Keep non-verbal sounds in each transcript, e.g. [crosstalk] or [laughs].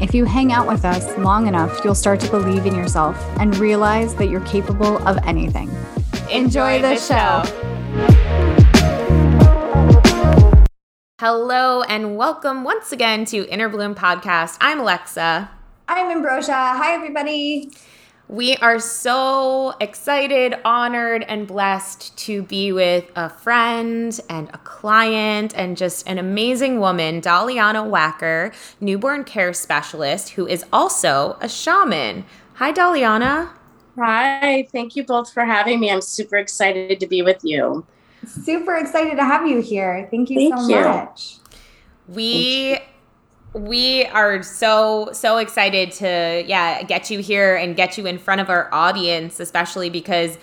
if you hang out with us long enough, you'll start to believe in yourself and realize that you're capable of anything. Enjoy, the, show. Hello and welcome once again to Inner Bloom Podcast. I'm Alexa. I'm Ambrosia. Hi, everybody. We are so excited, honored, and blessed to be with a friend and a client and just an amazing woman, Daliana Wacker, newborn care specialist, who is also a shaman. Hi, Daliana. Hi, thank you both for having me. I'm super excited to be with you. Super excited to have you here. Thank you thank so you. much. We we are so so excited to yeah get you here and get you in front of our audience especially because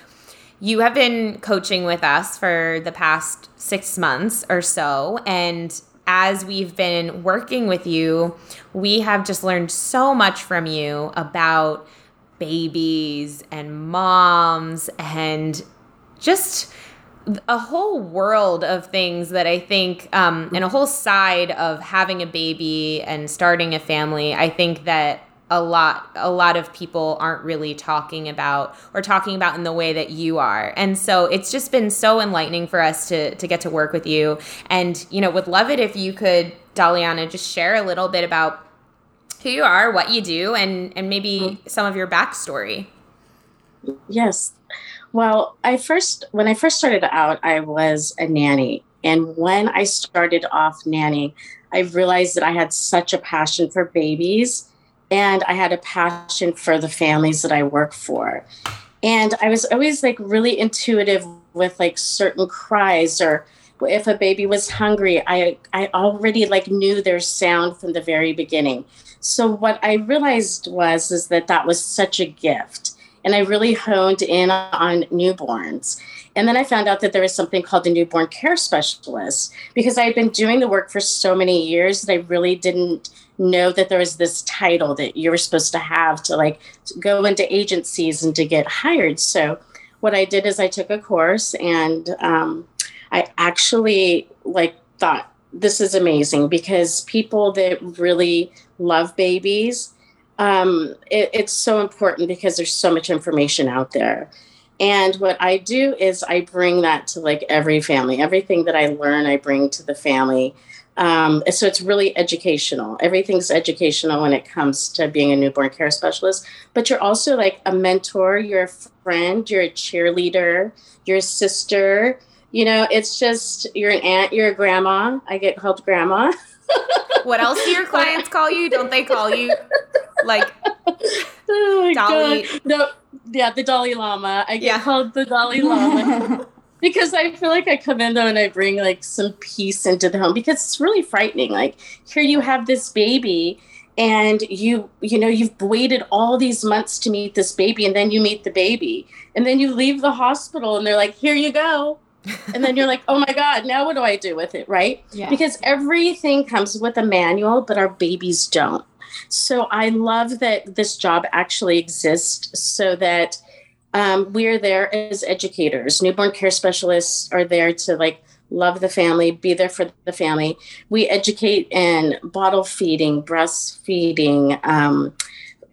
you have been coaching with us for the past six months or so. And as we've been working with you we have just learned so much from you about babies and moms and just a whole world of things that I think, um, and a whole side of having a baby and starting a family. I think that a lot, a lot of people aren't really talking about or talking about in the way that you are. And so it's just been so enlightening for us to to get to work with you. And you know, would love it if you could, Daliana, just share a little bit about who you are, what you do, and and maybe mm-hmm. some of your backstory. Yes, well, I first when I first started out, I was a nanny, and when I started off nanny, I realized that I had such a passion for babies, and I had a passion for the families that I work for, and I was always like really intuitive with like certain cries or if a baby was hungry i i already like knew their sound from the very beginning. So what i realized was is that that was such a gift and I really honed in on newborns. And then I found out that there was something called the newborn care specialist because I had been doing the work for so many years that I really didn't know that there was this title that you were supposed to have to like go into agencies and to get hired. So what I did is I took a course and um, I actually like thought this is amazing because people that really love babies um, it, it's so important because there's so much information out there. And what I do is I bring that to like every family. Everything that I learn, I bring to the family. Um, so it's really educational. Everything's educational when it comes to being a newborn care specialist. But you're also like a mentor, you're a friend, you're a cheerleader, you're a sister. You know, it's just you're an aunt, you're a grandma. I get called grandma. [laughs] what else do your clients call you? Don't they call you [laughs] like [laughs] oh Dolly? God. No, yeah, the Dalai Lama. I get yeah. called the Dalai Lama. [laughs] because I feel like I come in though and I bring like some peace into the home because it's really frightening. Like here you have this baby and you you know you've waited all these months to meet this baby and then you meet the baby and then you leave the hospital and they're like here you go and then you're like, oh my God, now what do I do with it? Right? Yeah. Because everything comes with a manual, but our babies don't. So I love that this job actually exists so that um, we're there as educators. Newborn care specialists are there to like love the family, be there for the family. We educate in bottle feeding, breastfeeding, um,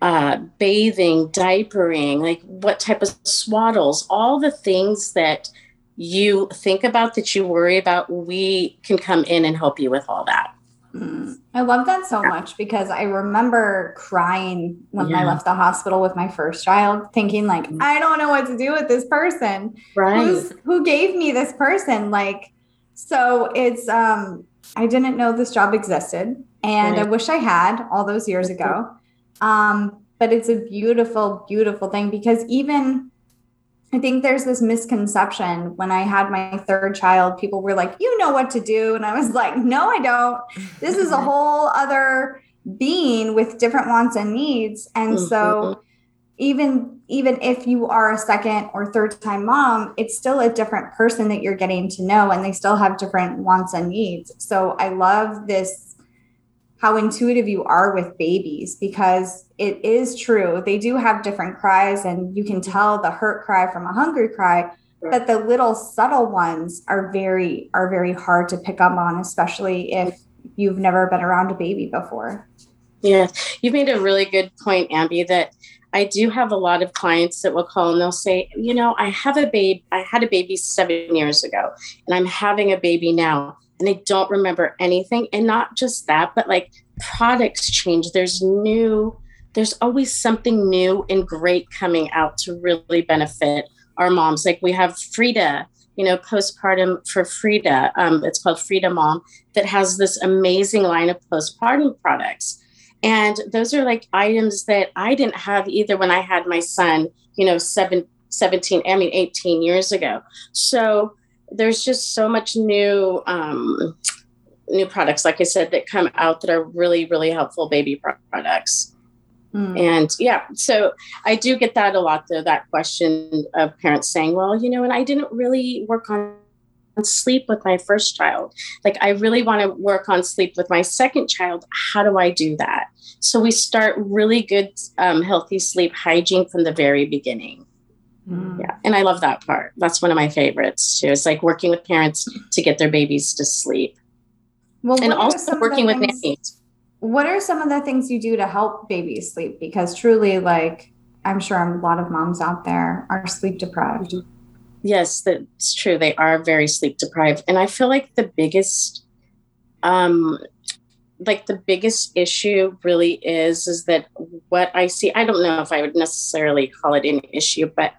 uh, bathing, diapering, like what type of swaddles, all the things that you think about that you worry about, we can come in and help you with all that. Mm, I love that so much because I remember crying when yeah. I left the hospital with my first child, thinking like, mm. I don't know what to do with this person. Right. Who's, who gave me this person? Like, so it's um I didn't know this job existed and right. I wish I had all those years ago. Um, but it's a beautiful, beautiful thing because even I think there's this misconception when I had my third child, people were like, you know what to do. And I was like, no, I don't. This is a [laughs] whole other being with different wants and needs. And mm-hmm. so even even if you are a second or third time mom, it's still a different person that you're getting to know and they still have different wants and needs. So I love this how intuitive you are with babies because it is true. They do have different cries, and you can tell the hurt cry from a hungry cry. But the little subtle ones are very are very hard to pick up on, especially if you've never been around a baby before. Yeah, you've made a really good point, Ambi. That I do have a lot of clients that will call and they'll say, you know, I have a baby. I had a baby seven years ago, and I'm having a baby now and I don't remember anything. And not just that, but like products change. There's new, there's always something new and great coming out to really benefit our moms. Like we have Frida, you know, postpartum for Frida. Um, it's called Frida Mom, that has this amazing line of postpartum products. And those are like items that I didn't have either when I had my son, you know, seven, 17, I mean, 18 years ago. So there's just so much new um, new products, like I said, that come out that are really, really helpful baby products. Mm. And yeah, so I do get that a lot, though, that question of parents saying, well, you know, and I didn't really work on sleep with my first child. Like, I really want to work on sleep with my second child. How do I do that? So we start really good, um, healthy sleep hygiene from the very beginning. Mm. Yeah. And I love that part. That's one of my favorites too. It's like working with parents to get their babies to sleep. Well, and also working with things, nannies. What are some of the things you do to help babies sleep? Because truly, like, I'm sure a lot of moms out there are sleep deprived. Yes, that's true. They are very sleep deprived. And I feel like the biggest um like the biggest issue really is is that what i see i don't know if i would necessarily call it an issue but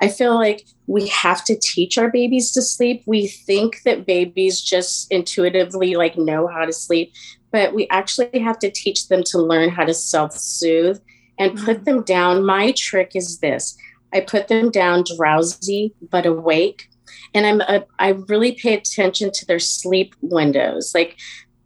i feel like we have to teach our babies to sleep. We think that babies just intuitively like know how to sleep but we actually have to teach them to learn how to self-soothe and mm-hmm. put them down. My trick is this. I put them down drowsy but awake and i'm a, i really pay attention to their sleep windows. Like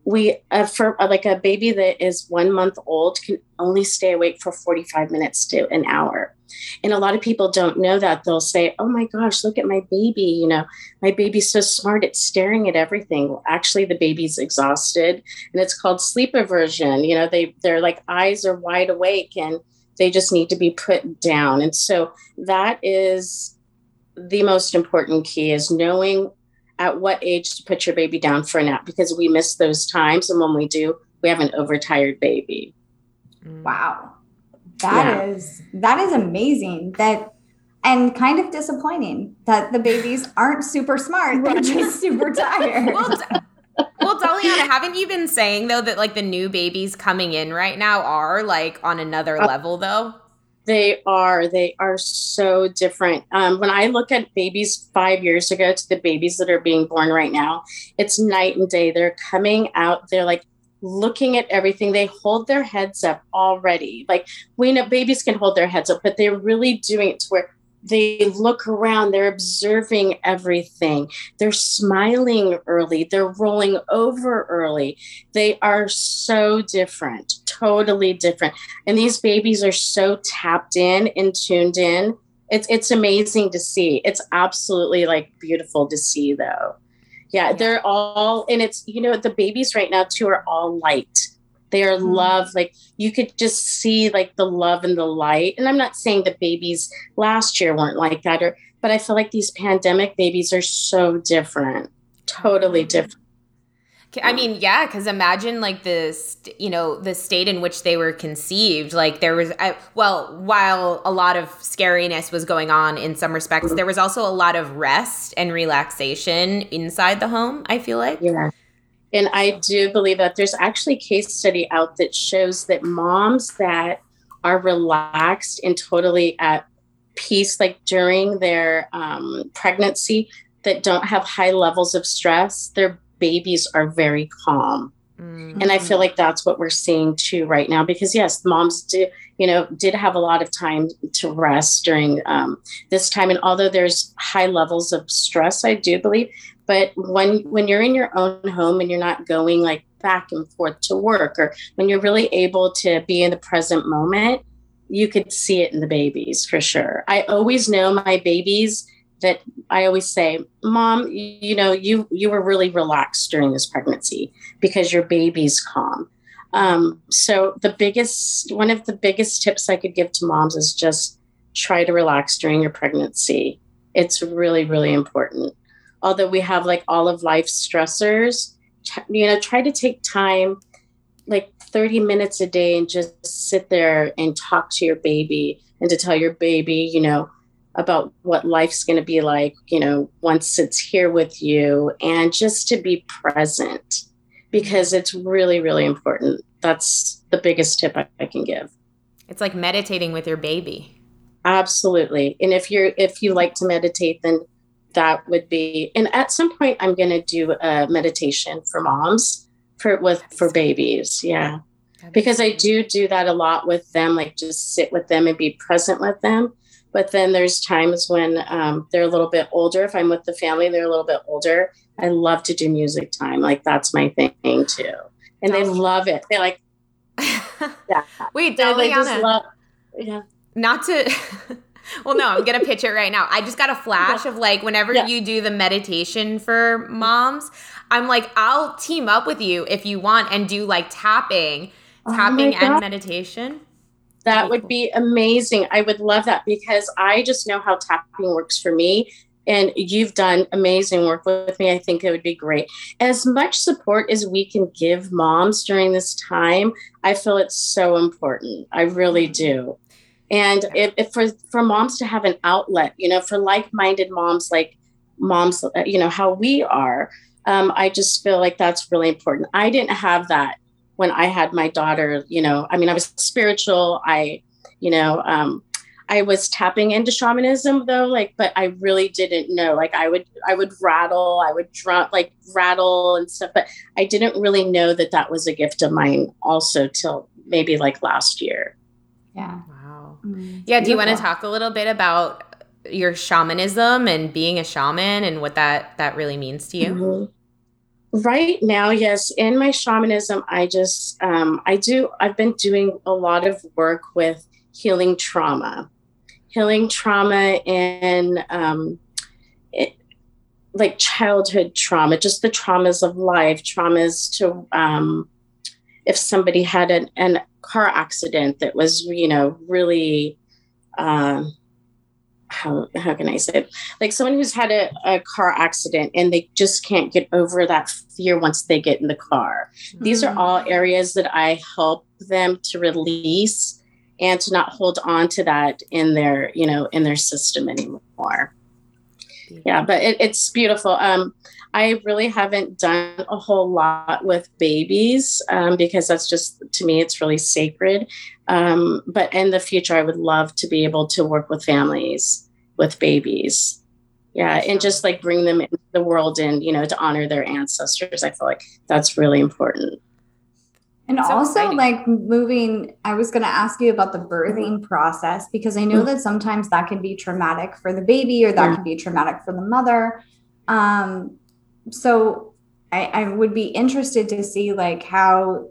we uh, for uh, like a baby that is one month old can only stay awake for 45 minutes to an hour. And a lot of people don't know that. They'll say oh my gosh look at my baby you know. My baby's so smart it's staring at everything. Well actually the baby's exhausted and it's called sleep aversion. You know they their like eyes are wide awake and they just need to be put down. And so that is the most important key is knowing at what age to put your baby down for a nap because we miss those times. And when we do, we have an overtired baby. Mm. Wow. that yeah. is that is amazing. That and kind of disappointing that the babies aren't super smart. They're just super tired. [laughs] well, well, Daliana, haven't you been saying though that like the new babies coming in right now are like on another uh, level though? They are. They are so different. Um, when I look at babies five years ago to the babies that are being born right now, it's night and day. They're coming out. They're like looking at everything. They hold their heads up already. Like we know babies can hold their heads up, but they're really doing it to where they look around, they're observing everything, they're smiling early, they're rolling over early. They are so different, totally different. And these babies are so tapped in and tuned in. It's it's amazing to see. It's absolutely like beautiful to see though. Yeah, they're all and it's you know the babies right now too are all light their mm-hmm. love like you could just see like the love and the light and i'm not saying the babies last year weren't like that or but i feel like these pandemic babies are so different totally mm-hmm. different I mean, yeah, because imagine like this, you know, the state in which they were conceived. Like there was, I, well, while a lot of scariness was going on in some respects, there was also a lot of rest and relaxation inside the home. I feel like. Yeah, And I do believe that there's actually a case study out that shows that moms that are relaxed and totally at peace, like during their um, pregnancy, that don't have high levels of stress, their babies are very calm. Mm-hmm. And I feel like that's what we're seeing too right now because yes, moms do, you know, did have a lot of time to rest during um, this time. And although there's high levels of stress, I do believe, but when when you're in your own home and you're not going like back and forth to work, or when you're really able to be in the present moment, you could see it in the babies for sure. I always know my babies that I always say, "Mom, you know, you you were really relaxed during this pregnancy because your baby's calm." Um, so the biggest, one of the biggest tips I could give to moms is just try to relax during your pregnancy. It's really, really important. Although we have like all of life's stressors, you know, try to take time, like 30 minutes a day, and just sit there and talk to your baby and to tell your baby, you know, about what life's going to be like, you know, once it's here with you, and just to be present because it's really, really important. That's the biggest tip I, I can give. It's like meditating with your baby. Absolutely. And if you're if you like to meditate, then that would be and at some point I'm gonna do a meditation for moms for with for babies. Yeah. Because I do do that a lot with them, like just sit with them and be present with them but then there's times when um, they're a little bit older. If I'm with the family, they're a little bit older. I love to do music time. Like that's my thing too. And they love it. they're like, [laughs] yeah. Wait, they, they just love, yeah. Not to. [laughs] well, no, I'm gonna pitch it right now. I just got a flash of like whenever yeah. you do the meditation for moms, I'm like, I'll team up with you if you want and do like tapping, oh tapping and meditation. That would be amazing. I would love that because I just know how tapping works for me. And you've done amazing work with me. I think it would be great. As much support as we can give moms during this time, I feel it's so important. I really mm-hmm. do. And if, if for, for moms to have an outlet, you know, for like minded moms, like moms, uh, you know, how we are, um, I just feel like that's really important. I didn't have that when I had my daughter, you know, I mean, I was spiritual. I, you know, um, I was tapping into shamanism though, like, but I really didn't know. Like, I would, I would rattle, I would drum, like rattle and stuff, but I didn't really know that that was a gift of mine. Also, till maybe like last year. Yeah. Mm-hmm. Yeah. Do you want to talk a little bit about your shamanism and being a shaman and what that that really means to you? Mm-hmm. Right now, yes. In my shamanism, I just um, I do. I've been doing a lot of work with healing trauma, healing trauma and um, it, like childhood trauma, just the traumas of life, traumas to um, if somebody had an, an car accident that was, you know, really. Uh, how how can I say it? Like someone who's had a, a car accident and they just can't get over that fear once they get in the car. Mm-hmm. These are all mm. areas that I help them to release and to not hold on to that in their, you know, in their system anymore. Yeah, but it, it's beautiful. Um, I really haven't done a whole lot with babies um, because that's just to me it's really sacred. Um, but in the future, I would love to be able to work with families with babies. Yeah, and just like bring them into the world and you know to honor their ancestors. I feel like that's really important. And so also, exciting. like moving, I was going to ask you about the birthing process because I know mm-hmm. that sometimes that can be traumatic for the baby or that mm-hmm. can be traumatic for the mother. Um, so I, I would be interested to see like how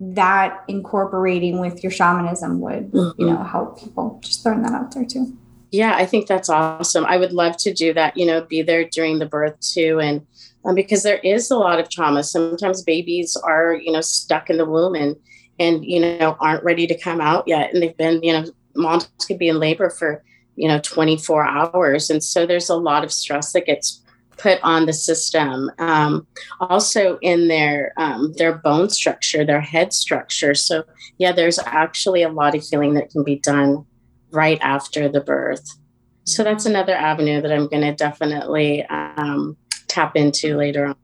that incorporating with your shamanism would mm-hmm. you know help people just throwing that out there too yeah i think that's awesome i would love to do that you know be there during the birth too and um, because there is a lot of trauma sometimes babies are you know stuck in the womb and and you know aren't ready to come out yet and they've been you know moms could be in labor for you know 24 hours and so there's a lot of stress that gets put on the system. Um, also in their um, their bone structure, their head structure. So yeah, there's actually a lot of healing that can be done right after the birth. So that's another avenue that I'm going to definitely um, tap into later on.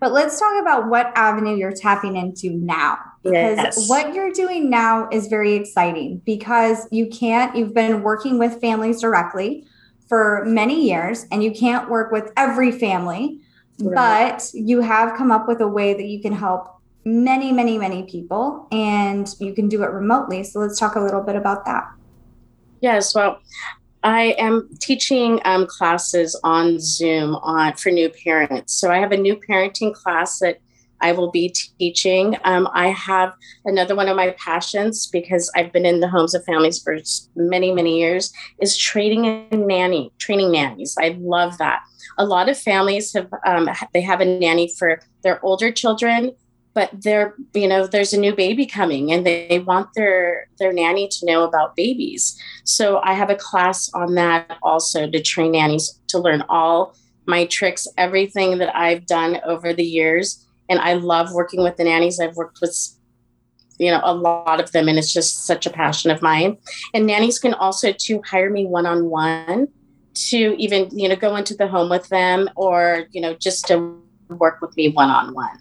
But let's talk about what avenue you're tapping into now. Because yes. what you're doing now is very exciting because you can't, you've been working with families directly for many years and you can't work with every family, right. but you have come up with a way that you can help many, many, many people and you can do it remotely. So let's talk a little bit about that. Yes, well, I am teaching um, classes on Zoom on for new parents. So I have a new parenting class that I will be teaching. Um, I have another one of my passions because I've been in the homes of families for many, many years is training a nanny, training nannies. I love that. A lot of families have um, they have a nanny for their older children but they're you know there's a new baby coming and they want their their nanny to know about babies. So i have a class on that also to train nannies to learn all my tricks everything that i've done over the years. And i love working with the nannies. I've worked with you know a lot of them and it's just such a passion of mine. And nannies can also to hire me one-on-one to even you know go into the home with them or you know just to work with me one-on-one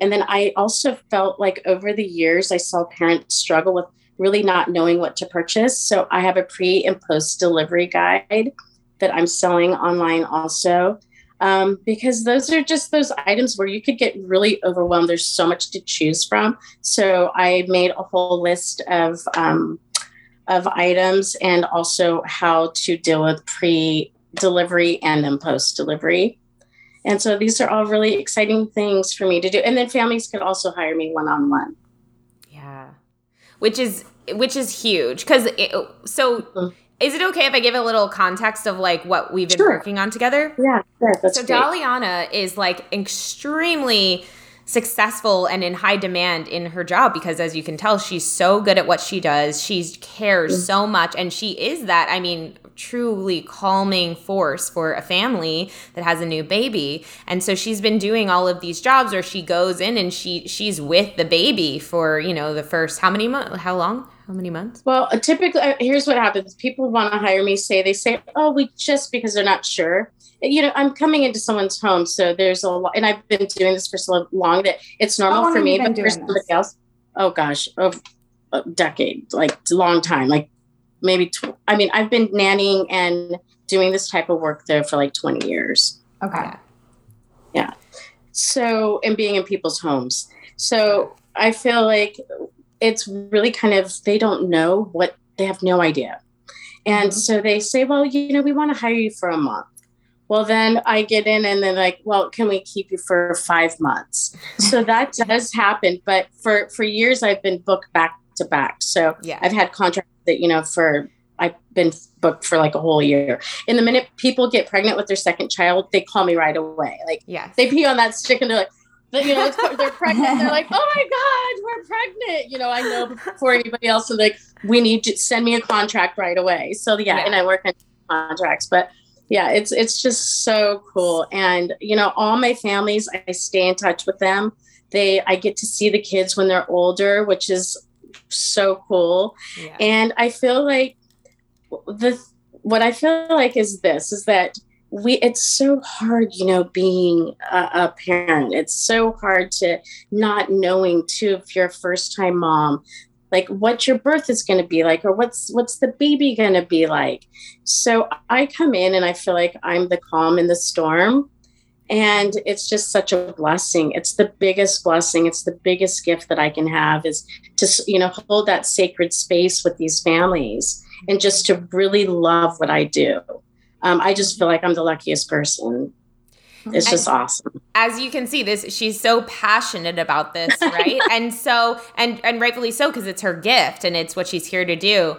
and then I also felt like over the years, I saw parents struggle with really not knowing what to purchase. So I have a pre and post delivery guide that I'm selling online also. Um, because those are just those items where you could get really overwhelmed. There's so much to choose from. So I made a whole list of um, of items and also how to deal with pre delivery and then post delivery. And so these are all really exciting things for me to do. And then families could also hire me one on one. Yeah. Which is which is huge cuz so mm-hmm. is it okay if I give a little context of like what we've been sure. working on together? Yeah, sure. So great. Daliana is like extremely successful and in high demand in her job because as you can tell she's so good at what she does she cares mm-hmm. so much and she is that i mean truly calming force for a family that has a new baby and so she's been doing all of these jobs where she goes in and she she's with the baby for you know the first how many months how long how many months? Well, uh, typically, uh, here's what happens. People want to hire me, say, they say, oh, we just because they're not sure you know, I'm coming into someone's home, so there's a lot, and I've been doing this for so long that it's normal for me, but for somebody this? else, oh gosh, oh, a decade, like a long time, like maybe. Tw- I mean, I've been nannying and doing this type of work there for like 20 years. Okay. Yeah. So, and being in people's homes, so I feel like it's really kind of they don't know what they have no idea. And mm-hmm. so they say, well, you know, we want to hire you for a month. Well, then I get in and then like, well, can we keep you for five months? So [laughs] that does happen. But for for years, I've been booked back to back. So yeah. I've had contracts that you know for I've been booked for like a whole year. In the minute people get pregnant with their second child, they call me right away. Like, yeah, they pee on that stick and they're like, you know, they're pregnant. They're like, [laughs] oh my God, we're pregnant. You know, I know before anybody else. So like, we need to send me a contract right away. So yeah, yeah. and I work on contracts, but yeah it's it's just so cool and you know all my families i stay in touch with them they i get to see the kids when they're older which is so cool. Yeah. and i feel like the what i feel like is this is that we it's so hard you know being a, a, parent. It's so hard to not knowing too if you're a first time mom like what your birth is going to be like or what's what's the baby going to be like. So i come in and i feel like i'm the calm in the storm and it's just such a blessing it's the biggest blessing it's the biggest gift that i can have is to you know hold that sacred space with these families and just to really love what i do um, i just feel like i'm the luckiest person it's just and awesome. As you can see, this she's so passionate about this, right? [laughs] and so and and rightfully so because it's her gift and it's what she's here to do.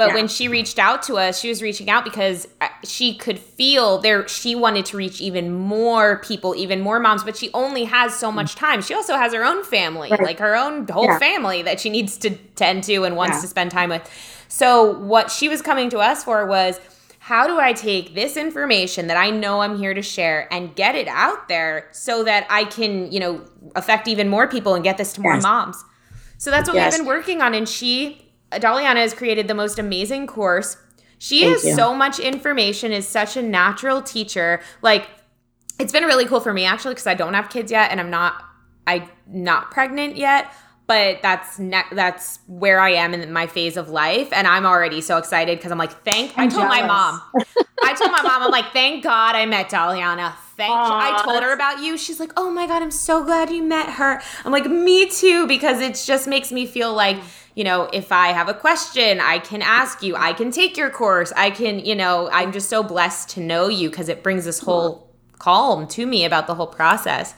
But yeah. when she reached out to us, she was reaching out because uh, she could feel there she wanted to reach even more people, even more moms, but she only has so much time. She also has her own family, right. like her own whole yeah. family that she needs to tend to and wants yeah. to spend time with. So what she was coming to us for was how do I take this information that I know I'm here to share and get it out there so that I can, you know, affect even more people and get this to more yes. moms? So that's what yes. we've been working on. And she, Daliana, has created the most amazing course. She Thank has you. so much information, is such a natural teacher. Like, it's been really cool for me actually because I don't have kids yet and I'm not I not pregnant yet but that's ne- that's where I am in my phase of life, and I'm already so excited because I'm like, thank. I'm i told jealous. my mom. [laughs] I told my mom, I'm like, thank God I met Daliana. Thank. I told her about you. She's like, oh my God, I'm so glad you met her. I'm like, me too, because it just makes me feel like. You know, if I have a question, I can ask you. I can take your course. I can, you know, I'm just so blessed to know you because it brings this whole calm to me about the whole process.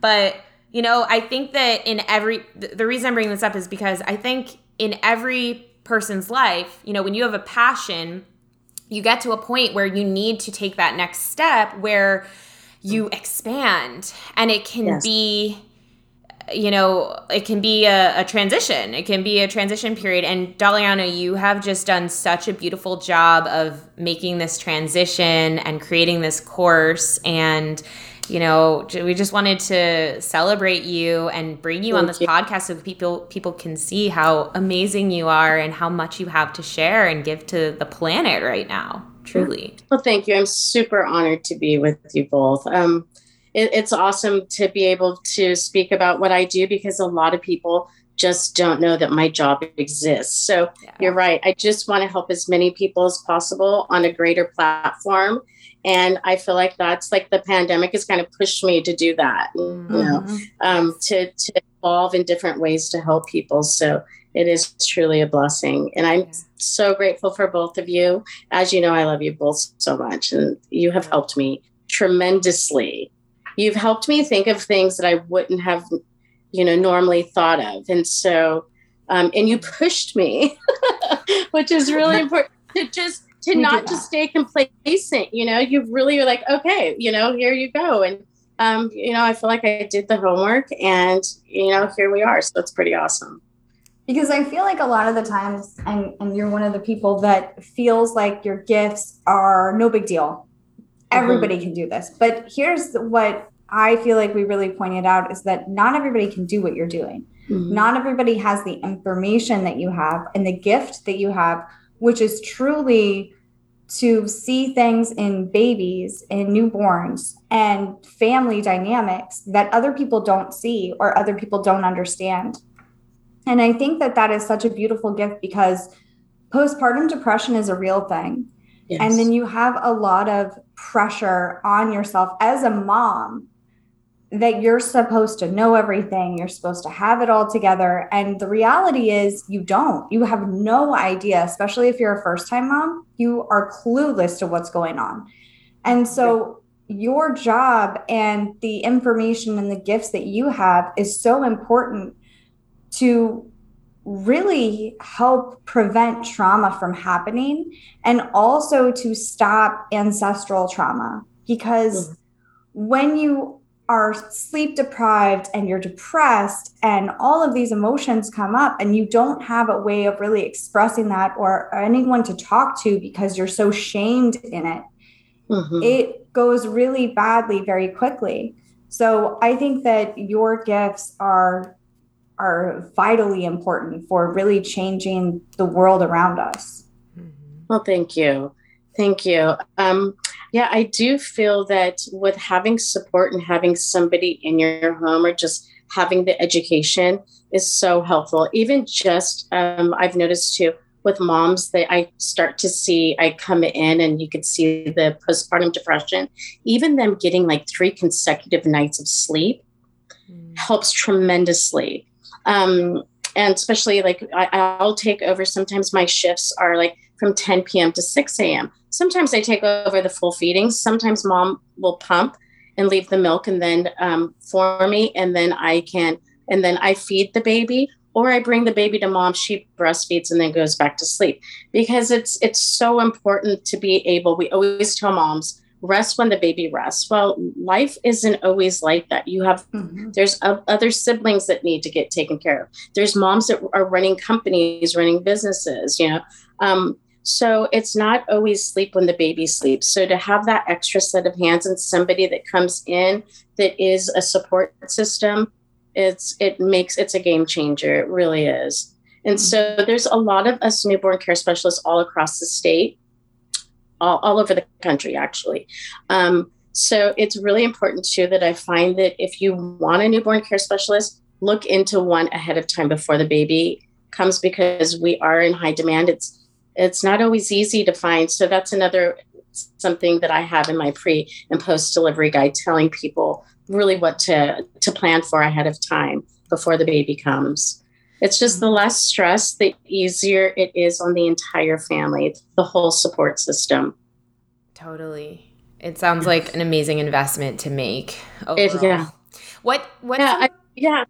But you know, I think that in every, the reason I'm bringing this up is because I think in every person's life, you know, when you have a passion, you get to a point where you need to take that next step where you expand and it can yes. be you know it can be a, a, transition it can be a transition period and daliana you have just done such a beautiful job of making this transition and creating this course and you know, we just wanted to celebrate you and bring you Thank on this you. podcast so people people can see how amazing you are and how much you have to share and give to the planet right now. Truly. Well, thank you. I'm super honored to be with you both. Um, it, it's awesome to be able to speak about what I do because a lot of people just don't know that my job exists. So yeah. you're right. I just want to help as many people as possible on a greater platform and i feel like that's like the pandemic has kind of pushed me to do that mm-hmm. you know um, to to evolve in different ways to help people so it is truly a blessing and i'm yeah. so grateful for both of you as you know i love you both so much and you have helped me tremendously you've helped me think of things that i wouldn't have you know normally thought of. And so um, and you pushed me [laughs] which is really important to just to we not just stay complacent you know? You really are like okay you know here you go. And um, you know i feel like i did the homework and you know here we are. So it's pretty awesome. Because i feel like a lot of the times and, and you're one of the people that feels like your gifts are no big deal everybody can do this but here's what i feel like we really pointed out is that not everybody can do what you're doing mm-hmm. not everybody has the information that you have and the gift that you have which is truly to see things in babies and newborns and family dynamics that other people don't see or other people don't understand. And I think that that is such a beautiful gift because postpartum depression is a real thing. Yes. And then you have a lot of pressure on yourself as a mom that you're supposed to know everything, you're supposed to have it all together. And the reality is, you don't. You have no idea, especially if you're a first time mom, you are clueless to what's going on. And so, your job and the information and the gifts that you have is so important to really help prevent trauma from happening and also to stop ancestral trauma because mm-hmm. when you are sleep deprived and you're depressed and all of these emotions come up and you don't have a way of really expressing that or anyone to talk to because you're so shamed in it mm-hmm. it goes really badly very quickly so i think that your gifts are are vitally important for really changing the world around us well thank you thank you um, yeah, I do feel that with having support and having somebody in your home or just having the education is so helpful. Even just, um, I've noticed too, with moms that I start to see, I come in and you could see the postpartum depression, even them getting like three consecutive nights of sleep mm. helps tremendously. Um, and especially like I, I'll take over, sometimes my shifts are like from 10 p.m. to 6 a.m. Sometimes I take over the full feeding. Sometimes mom will pump and leave the milk and then um, for me, and then I can, and then I feed the baby, or I bring the baby to mom. She breastfeeds and then goes back to sleep because it's it's so important to be able. We always tell moms rest when the baby rests. Well, life isn't always like that. You have mm-hmm. there's other siblings that need to get taken care of. There's moms that are running companies, running businesses. You know, um, so it's not always sleep when the baby sleeps. So to have that extra set of hands and somebody that comes in that is a support system, it's it makes it's a game changer. It really is. And so there's a lot of us newborn care specialists all across the state, all, all over the country actually, um, So it's really important too that I find that if you want a newborn care specialist, look into one ahead of time before the baby comes because we are in high demand. It's it's not always easy to find. So that's another something that I have in my pre and post delivery guide telling people really what to to plan for ahead of time before the baby comes. It's just the less stress, the easier it is on the entire family, the whole support system. Totally. It sounds like an amazing investment to make. It, yeah. What what yeah, I, yeah.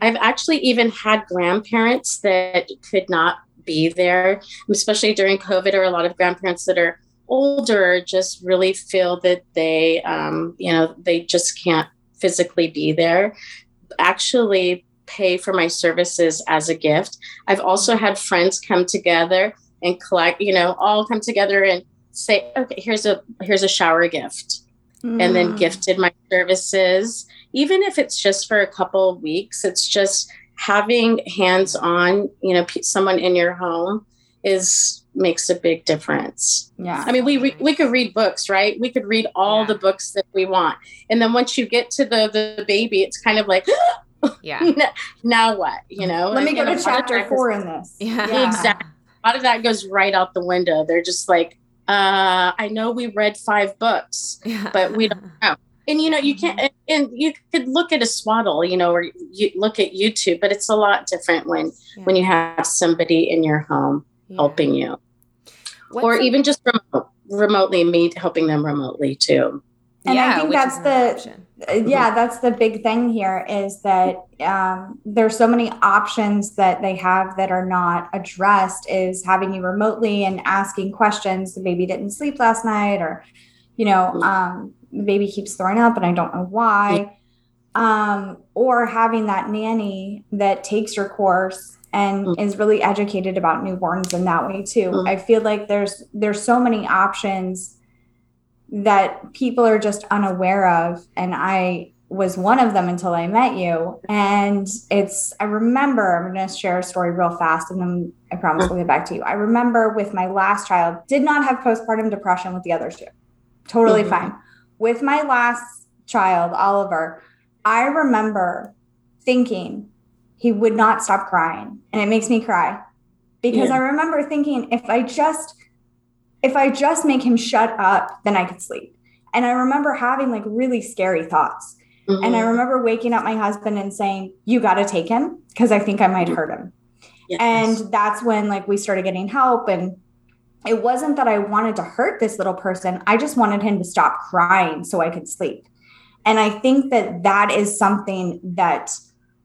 I've actually even had grandparents that could not be there, especially during COVID, or a lot of grandparents that are older just really feel that they, um, you know, they just can't physically be there. Actually, pay for my services as a gift. I've also had friends come together and collect, you know, all come together and say, okay, here's a here's a shower gift. Mm. And then mm. gifted my services. Even if it's just for a couple of weeks, it's just having hands on, you know, someone in your home is makes a big difference. Yeah. I mean, we re- we could read books, right? We could read all yeah. the books that we want. And then once you get to the the baby, it's kind of like yeah. [laughs] now what? You know? Let me go to chapter 4 in this. Yeah. yeah. Exactly. A lot of that goes right out the window. They're just like, uh, I know we read five books, yeah. but we don't [laughs] know. And you know, you can't, and you could look at a swaddle, you know, or you look at YouTube, but it's a lot different when yeah. when you have somebody in your home yeah. helping you, What's or even just remote, remotely, me helping them remotely too. And yeah, I think that's the uh, yeah, that's the big thing here is that um, there's so many options that they have that are not addressed. Is having you remotely and asking questions. The baby didn't sleep last night, or you know, mm-hmm. um, the baby keeps throwing up and I don't know why. Um, or having that nanny that takes your course and mm-hmm. is really educated about newborns in that way too. Mm-hmm. I feel like there's there's so many options that people are just unaware of and i was one of them until i met you. And it's i remember i'm going to share a story real fast and then i promise we'll get back to you. I remember with my last child did not have postpartum depression with the others two totally mm-hmm. fine. With my last child oliver i remember thinking he would not stop crying and it makes me cry. Because yeah. i remember thinking if i just if I just make him shut up, then I could sleep. And I remember having like really scary thoughts. Mm-hmm. And I mm-hmm. remember waking up my husband and saying, You got to take him because I think I might hurt him. Yes. And that's when like we started getting help. And it wasn't that I wanted to hurt this little person, I just wanted him to stop crying so I could sleep. And I think that that is something that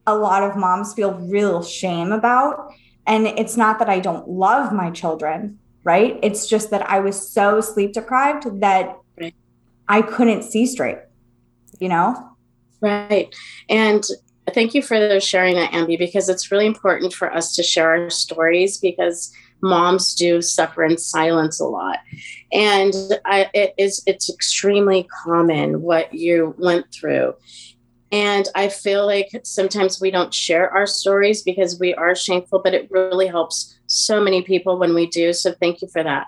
a lot of moms feel real shame about. And it's not that I don't love my children, right? It's just that I was so sleep deprived that right. I couldn't see straight, you know? Right. And thank you for sharing that, Ambi, because it's really important for us to share our stories because moms do suffer in silence a lot. And I, it is, it's extremely common what you went through. And I feel like sometimes we don't share our stories because we are shameful, but it really helps so many people when we do. So thank you for that.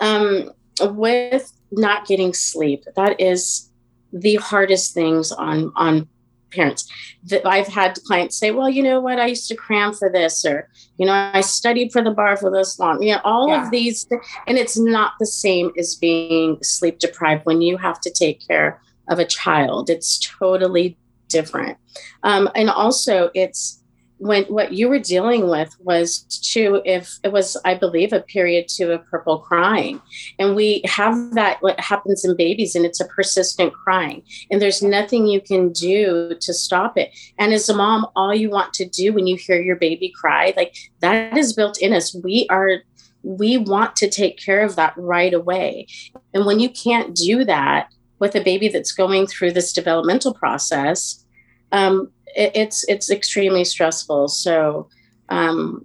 Um, with not getting sleep, that is the hardest things on on parents. That I've had clients say, "Well, you know what? I used to cram for this, or you know, I studied for the bar for this long." You know, all yeah. of these, and it's not the same as being sleep deprived when you have to take care of a child. It's totally different, um, and also it's when what you were dealing with was to if it was i believe a period to a purple crying. And we have that what happens in babies and it's a persistent crying. And there's nothing you can do to stop it. And as a mom all you want to do when you hear your baby cry like that is built in us. We are we want to take care of that right away. And when you can't do that with a baby that's going through this developmental process um, it, it's it's extremely stressful. So um,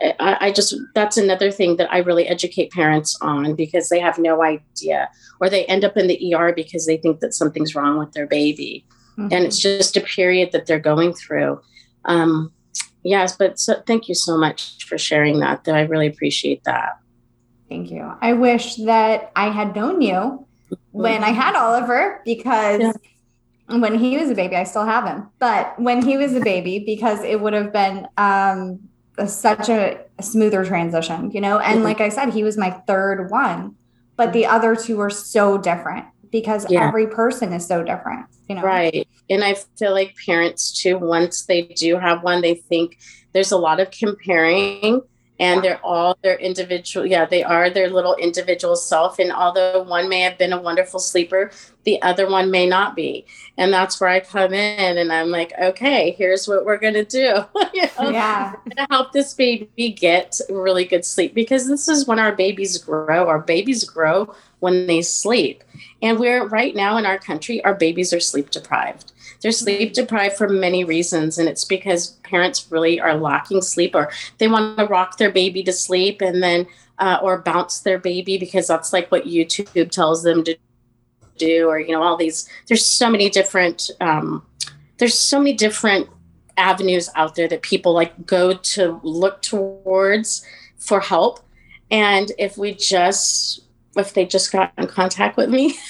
I, I, just that's another thing that I really educate parents on because they have no idea, or they end up in the ER because they think that something's wrong with their baby, mm-hmm. and it's just a period that they're going through. Um, yes, but so, thank you so much for sharing that. That I really appreciate that. Thank you. I wish that I had known you when I had Oliver because yeah. When he was a baby, I still have him. But when he was a baby, because it would have been um, a, such a, a, smoother transition, you know. And mm-hmm. like I said, he was my third one, but the other two were so different because yeah. every person is so different, you know. Right. And I feel like parents too, once they do have one, they think there's a lot of comparing and they're all their individual yeah they are their little individual self. And although one may have been a wonderful sleeper the other one may not be. And that's where i come in and i'm like okay here's what we're going to do. [laughs] You know? yeah. To help this baby get really good sleep because this is when our babies grow. Our babies grow when they sleep. And we're right now in our country our babies are sleep deprived they're sleep deprived for many reasons, and it's because parents really are lacking sleep, or they want to rock their baby to sleep and then, uh, or bounce their baby because that's like what YouTube tells them to do, or you know, all these. There's so many different. Um, there's so many different avenues out there that people like go to look towards for help, and if we just if they just got in contact with me. [laughs]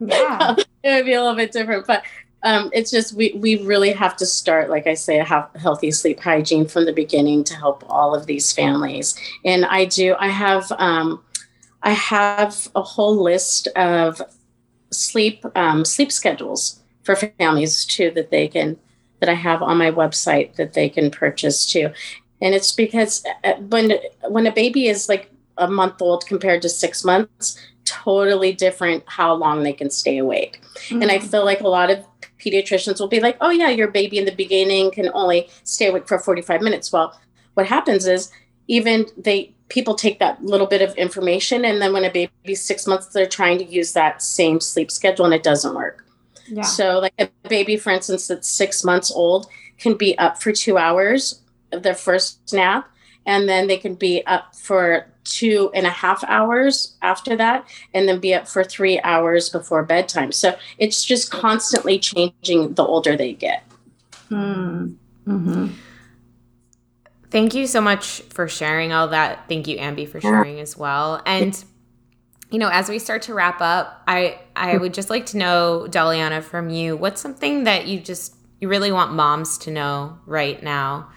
yeah. [laughs] it would be a little bit different, but um, it's just we we really have to start, like I say, a healthy sleep hygiene from the beginning to help all of these families. And I do. I have um, I have a whole list of sleep um, sleep schedules for families too that they can that I have on my website that they can purchase too. And it's because uh, when when a baby is like a month old compared to six months, totally different how long they can stay awake. Mm-hmm. And I mm-hmm. feel like a lot of pediatricians will be like, oh, yeah, your baby in the beginning can only stay awake for 45 minutes. Well, what happens is even they people take that little bit of information and then when a baby's six months they're trying to use that same sleep schedule and it doesn't work yeah. so like a baby for instance that's six months old can be up for two hours of their first nap and then they can be up for two and a half hours after that and then be up for three hours before bedtime so it's just constantly changing the older they get hmm. mm-hmm. thank you so much for sharing all that thank you ambi for sharing as well and you know as we start to wrap up i i would just like to know daliana from you what's something that you just you really want moms to know right now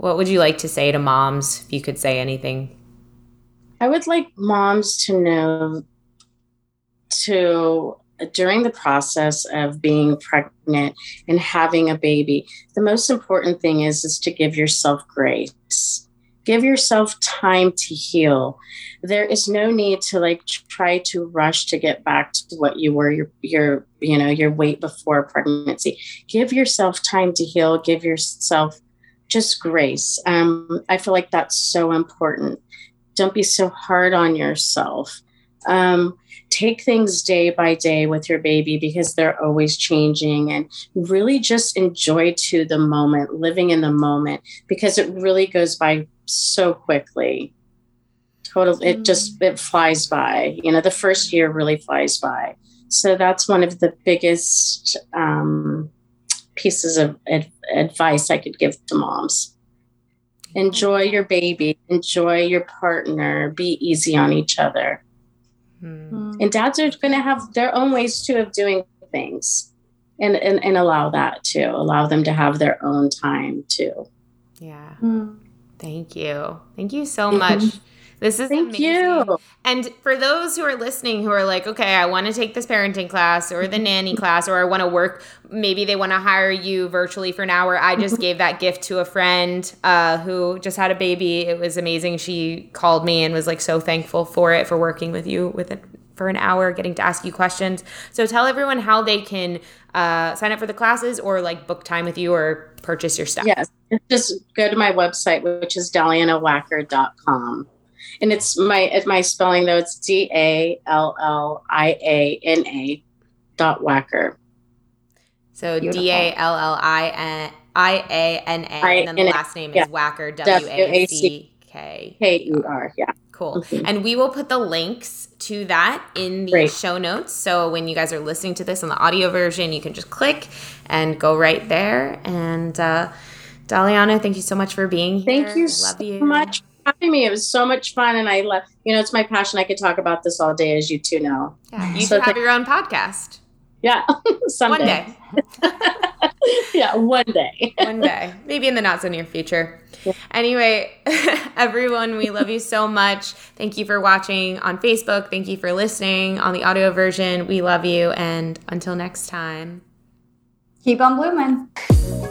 what would you like to say to moms if you could say anything? I would like moms to know to during the process of being pregnant and having a baby, the most important thing is is to give yourself grace. Give yourself time to heal. There is no need to like try to rush to get back to what you were your your you know your weight before pregnancy. Give yourself time to heal. Give yourself just grace. Um, I feel like that's so important. Don't be so hard on yourself. Um, take things day by day with your baby because they're always changing and really just enjoy to the moment, living in the moment because it really goes by so quickly. Total, it mm. just it flies by. You know, the first year really flies by. So that's one of the biggest um, pieces of ad- advice I could give to moms. Enjoy your baby, enjoy your partner, be easy on each other. Mm. And dads are going to have their own ways too of doing things and, and, and allow that too, allow them to have their own time too. Yeah. Mm. Thank you. Thank you so much. This is Thank amazing. you. And for those who are listening who are like, okay, I want to take this parenting class or the [laughs] nanny class, or I want to work, maybe they want to hire you virtually for an hour. I just [laughs] gave that gift to a friend uh, who just had a baby. It was amazing. She called me and was like so thankful for it, for working with you with it for an hour, getting to ask you questions. So tell everyone how they can uh, sign up for the classes or like book time with you or purchase your stuff. Yes, just go to my website, which is dalianawacker.com and it's my my spelling though it's D A L L I A N A dot Wacker. So D A L L I N I A N A, and then the last name is Wacker W A C K K E R. Yeah. Cool. Mm-hmm. And we will put the links to that in the Great. show notes. So when you guys are listening to this on the audio version, you can just click and go right there. And uh, Daliana, thank you so much for being here. Thank you Love so you. much having me. It was so much fun, and I love. You know, it's my passion. I could talk about this all day, as you two know. Yeah, you so should have your own podcast. Yeah, [laughs] someday. One day. [laughs] yeah, one day. one day. Maybe in the not so near future. Yeah. Anyway, [laughs] everyone, we love you so much. Thank you for watching on Facebook. Thank you for listening on the audio version. We love you. And until next time, keep on blooming.